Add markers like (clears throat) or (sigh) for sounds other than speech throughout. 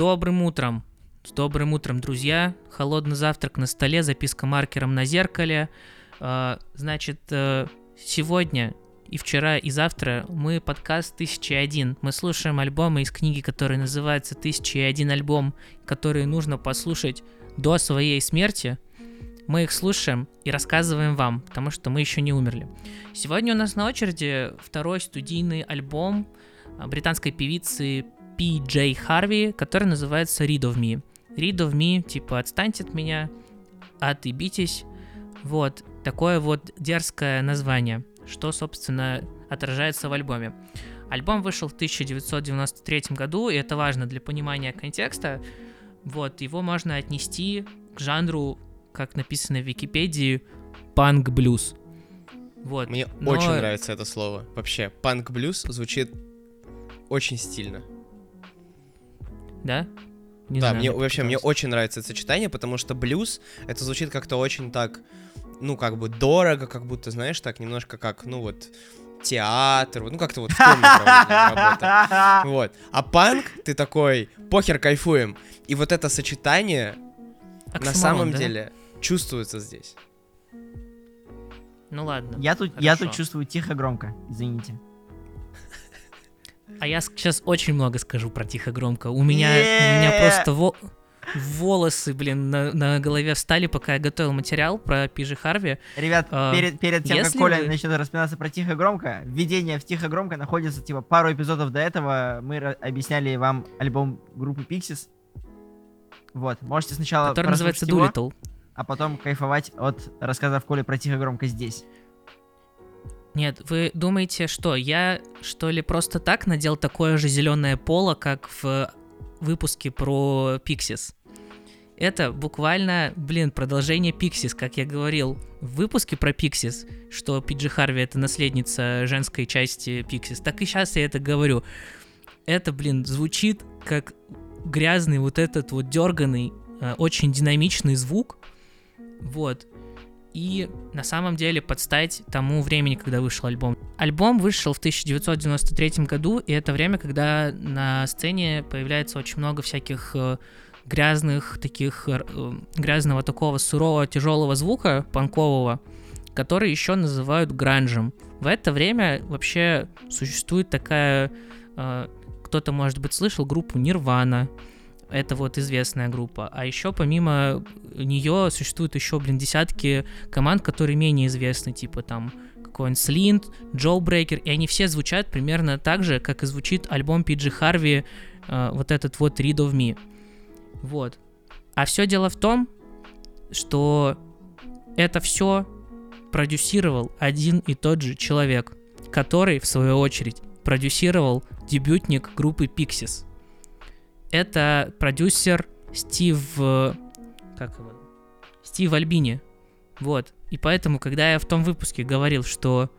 добрым утром. С добрым утром, друзья. Холодный завтрак на столе, записка маркером на зеркале. А, значит, э, сегодня и вчера, и завтра мы подкаст 1001. Мы слушаем альбомы из книги, которая называется «1001 альбом», которые нужно послушать до своей смерти. Мы их слушаем и рассказываем вам, потому что мы еще не умерли. Сегодня у нас на очереди второй студийный альбом а, британской певицы Пи Джей Харви, который называется Read of Me. Read of Me, типа отстаньте от меня, отъебитесь. Вот, такое вот дерзкое название, что, собственно, отражается в альбоме. Альбом вышел в 1993 году, и это важно для понимания контекста. Вот, его можно отнести к жанру, как написано в Википедии, панк-блюз. Вот. Мне но- очень нравится это слово. Вообще, панк-блюз звучит очень стильно. Да? Не да, знаю, мне вообще мне очень нравится это сочетание, потому что блюз это звучит как-то очень так, ну как бы дорого, как будто знаешь, так немножко как, ну вот театр, вот, ну как-то вот в том направлении работа. (laughs) Вот. А панк, ты такой, похер, кайфуем. И вот это сочетание на Оксиморон, самом да? деле чувствуется здесь. Ну ладно. Я тут, я тут чувствую тихо-громко, извините. А я сейчас очень много скажу про тихо громко. У меня, у меня просто во- волосы, блин, на, на голове встали, пока я готовил материал про Пижи Харви. Ребят, А, перед, перед тем, как Коля вы- начнет распинаться про тихо-громко, введение в тихо-громко находится, типа, пару эпизодов до этого мы объясняли вам альбом группы Pixies. Вот, можете сначала который называется прослушать его, Doolittle. а потом кайфовать от рассказов Коли про тихо-громко здесь. Нет, вы думаете, что я, что ли, просто так надел такое же зеленое поло, как в выпуске про Pixies? Это буквально, блин, продолжение Pixies, как я говорил в выпуске про Pixies, что Пиджи Харви это наследница женской части Pixies, так и сейчас я это говорю. Это, блин, звучит как грязный вот этот вот дерганый, э, очень динамичный звук. Вот. И на самом деле подстать тому времени, когда вышел альбом. Альбом вышел в 1993 году, и это время, когда на сцене появляется очень много всяких э, грязных, таких э, грязного такого сурового, тяжелого звука панкового, который еще называют гранжем. В это время вообще существует такая, э, кто-то, может быть, слышал группу Нирвана, это вот известная группа. А еще помимо нее существуют еще, блин, десятки команд, которые менее известны, типа там какой-нибудь Слинт, Джоубрейкер, и они все звучат примерно так же, как и звучит альбом Пиджи Харви, э, вот этот вот Read of Me. Вот. А все дело в том, что это все продюсировал один и тот же человек, который, в свою очередь, продюсировал дебютник группы Pixies. Это продюсер Стив... Как его? Стив Альбини. Вот. И поэтому, когда я в том выпуске говорил, что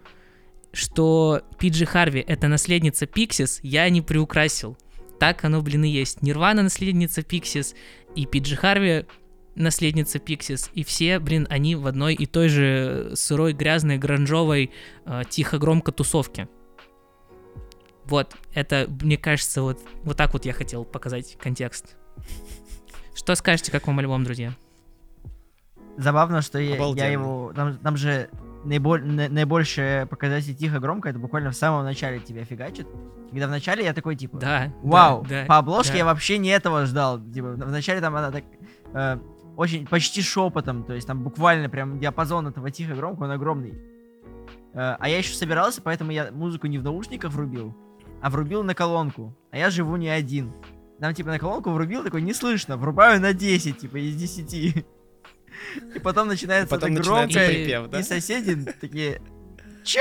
что Пиджи Харви это наследница Пиксис, я не приукрасил. Так оно, блин, и есть. Нирвана наследница Пиксис, и Пиджи Харви наследница Пиксис, и все, блин, они в одной и той же сырой, грязной, гранжовой, э, тихо-громко тусовке. Вот, это, мне кажется, вот, вот так вот я хотел показать контекст. Что скажете, как вам альбом, друзья? Забавно, что я, его... Там, там же наиболь, на- наибольшее показатель тихо-громко, это буквально в самом начале тебя фигачит. Когда в начале я такой, типа, Да. Вау, да, да, по обложке да. я вообще не этого ждал. Типа, вначале там она так э, очень почти шепотом, то есть там буквально прям диапазон этого тихо громко, он огромный. Э, а я еще собирался, поэтому я музыку не в наушниках врубил, а врубил на колонку. А я живу не один. Там типа на колонку врубил, такой не слышно, врубаю на 10, типа из 10. И потом начинается Потом это громко, припев, да? и соседи такие, чё?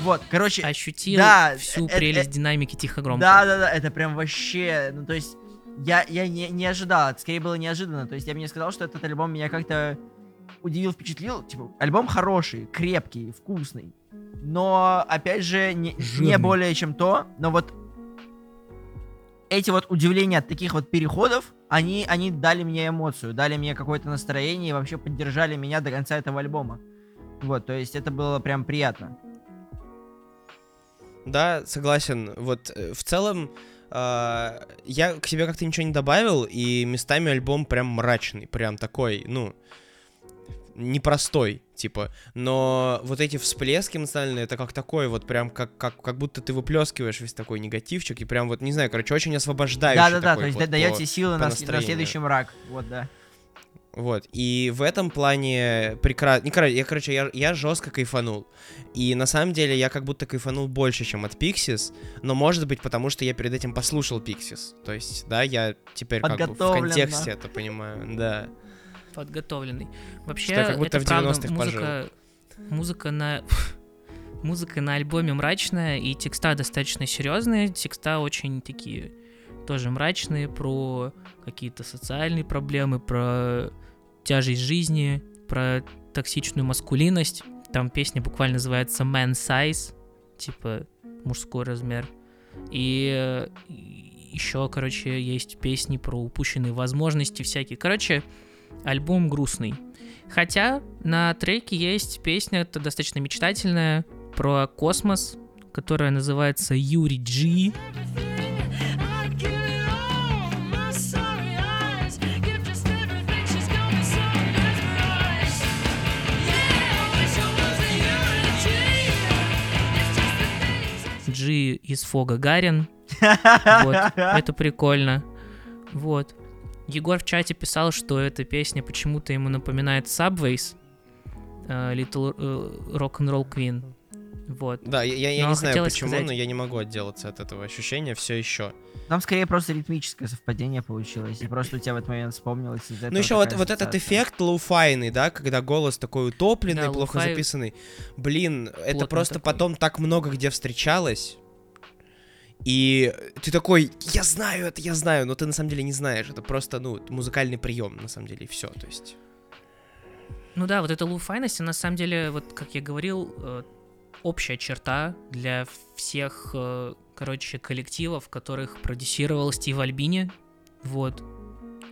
Вот, короче, Ощутил Да, всю э- э- прелесть динамики тихо-громко. Да, да, да, это прям вообще, ну то есть я, я не, не ожидал, это скорее было неожиданно. То есть я бы не сказал, что этот альбом меня как-то удивил, впечатлил. Типа, альбом хороший, крепкий, вкусный. Но, опять же, не, не более чем то. Но вот эти вот удивления от таких вот переходов, они, они дали мне эмоцию, дали мне какое-то настроение и вообще поддержали меня до конца этого альбома. Вот, то есть это было прям приятно. Да, согласен. Вот э, в целом я к себе как-то ничего не добавил, и местами альбом прям мрачный, прям такой, ну, непростой, типа. Но вот эти всплески эмоциональные, это как такой вот прям, как, как, как будто ты выплескиваешь весь такой негативчик, и прям вот, не знаю, короче, очень освобождающий Да-да-да, то есть вот да- даете по- силы по на, на следующий мрак. Вот, да. Вот, и в этом плане прекрасно... Не, короче, я, короче, я, я жестко кайфанул. И на самом деле я как будто кайфанул больше, чем от Pixies, но может быть потому, что я перед этим послушал Pixies. То есть, да, я теперь как бы в контексте это понимаю, да. Подготовленный. Вообще, Что я как будто это в правда 90-х музыка, музыка на... (laughs) Музыка на альбоме мрачная, и текста достаточно серьезные. Текста очень такие тоже мрачные, про какие-то социальные проблемы, про тяжесть жизни, про токсичную маскулинность. Там песня буквально называется Man Size, типа мужской размер. И еще, короче, есть песни про упущенные возможности всякие. Короче, альбом грустный. Хотя на треке есть песня, это достаточно мечтательная, про космос, которая называется Юрий Джи. Джи из Фога Гарин. Вот, (laughs) это прикольно. Вот. Егор в чате писал, что эта песня почему-то ему напоминает Subways, э, Little э, Rock'n'Roll Queen. Вот. Да, я, я- я не знаю почему, сказать- но я не могу отделаться от этого ощущения все еще. Там скорее просто ритмическое совпадение получилось, и просто у тебя в этот момент вспомнилось из-за Ну этого еще вот, вот этот эффект лоуфайный, да, когда голос такой утопленный, Да, плохо записанный. Блин, это просто такой. потом так много где встречалось. И ты такой, я знаю это, я знаю, но ты на самом деле не знаешь. Это просто, ну, музыкальный прием, на самом деле, и все. То есть. Ну да, вот эта луфайность, на самом деле, вот как я говорил, э, общая черта для всех, э, короче, коллективов, которых продюсировал Стив Альбини. Вот.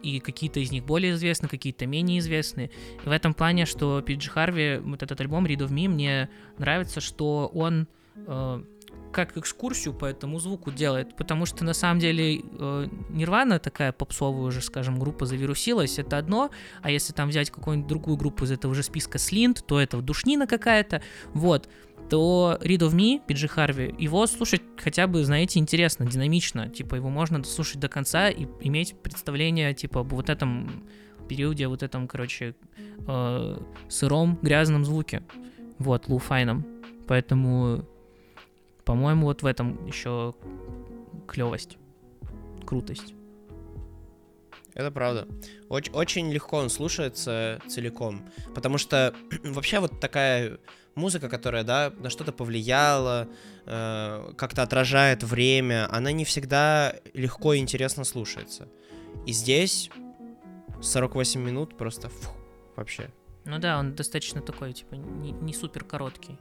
И какие-то из них более известны, какие-то менее известны. И в этом плане, что Пиджи Харви, вот этот альбом Read of Me, мне нравится, что он э, как экскурсию по этому звуку делает, потому что на самом деле э, Нирвана такая попсовая уже, скажем, группа завирусилась, это одно, а если там взять какую-нибудь другую группу из этого же списка Слинт, то это душнина какая-то, вот, то Read of Me, Пиджи Харви, его слушать хотя бы, знаете, интересно, динамично, типа его можно дослушать до конца и иметь представление, типа, об вот этом периоде, вот этом, короче, э, сыром, грязном звуке, вот, луфайном, поэтому, по-моему, вот в этом еще клевость, крутость. Это правда. Оч- очень легко он слушается целиком. Потому что (clears throat) вообще вот такая музыка, которая, да, на что-то повлияла, э, как-то отражает время, она не всегда легко и интересно слушается. И здесь 48 минут просто фух, вообще. Ну да, он достаточно такой, типа, не, не супер короткий.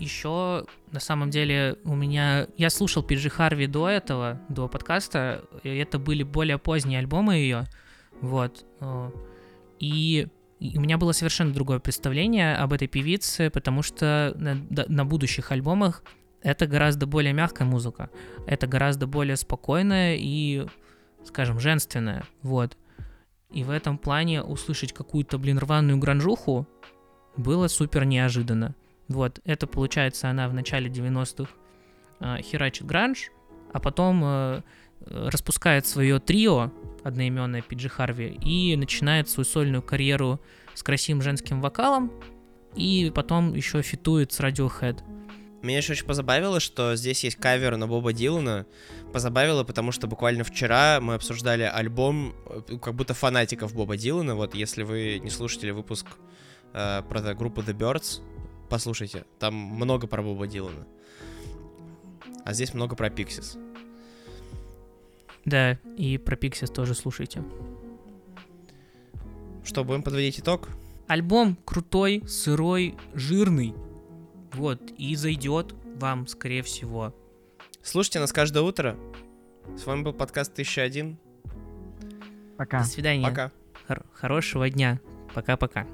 Еще, на самом деле, у меня... Я слушал Пиджи Харви до этого, до подкаста, и это были более поздние альбомы ее, вот. э, И, и у меня было совершенно другое представление об этой певице, потому что на, на будущих альбомах это гораздо более мягкая музыка, это гораздо более спокойная и, скажем, женственная, вот. И в этом плане услышать какую-то, блин, рваную гранжуху было супер неожиданно. Вот, это получается она в начале 90-х э, херачит гранж, а потом э, распускает свое трио, одноименное Пиджи Харви, и начинает свою сольную карьеру с красивым женским вокалом, и потом еще фитует с Radiohead. Меня еще очень позабавило, что здесь есть кавер на Боба Дилана. Позабавило, потому что буквально вчера мы обсуждали альбом э, как будто фанатиков Боба Дилана. Вот если вы не слушали выпуск э, про группу The Birds, послушайте. Там много про Боба Дилана. А здесь много про Пиксис. Да, и про Pixies тоже слушайте. Что, будем подводить итог? Альбом крутой, сырой, жирный. Вот, и зайдет вам, скорее всего. Слушайте нас каждое утро. С вами был подкаст 1001. Пока. До свидания. Пока. Хор- хорошего дня. Пока-пока.